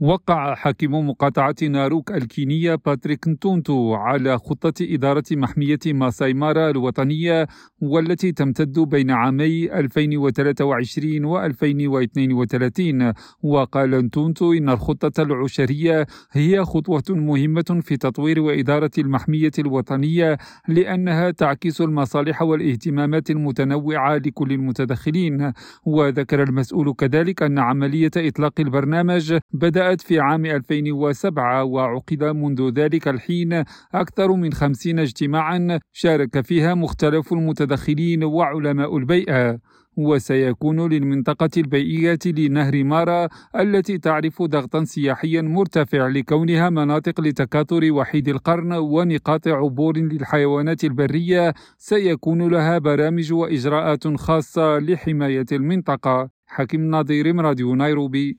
وقع حاكم مقاطعة ناروك الكينية باتريك نتونتو على خطة إدارة محمية ماساي مارا الوطنية والتي تمتد بين عامي 2023 و 2032 وقال نتونتو إن الخطة العشرية هي خطوة مهمة في تطوير وإدارة المحمية الوطنية لأنها تعكس المصالح والاهتمامات المتنوعة لكل المتدخلين. وذكر المسؤول كذلك أن عملية إطلاق البرنامج بدأ بدأت في عام 2007 وعقد منذ ذلك الحين أكثر من خمسين اجتماعا شارك فيها مختلف المتدخلين وعلماء البيئة. وسيكون للمنطقة البيئية لنهر مارا التي تعرف ضغطا سياحيا مرتفع لكونها مناطق لتكاثر وحيد القرن ونقاط عبور للحيوانات البرية. سيكون لها برامج وإجراءات خاصة لحماية المنطقة. حكيم نظير راديو نيروبي.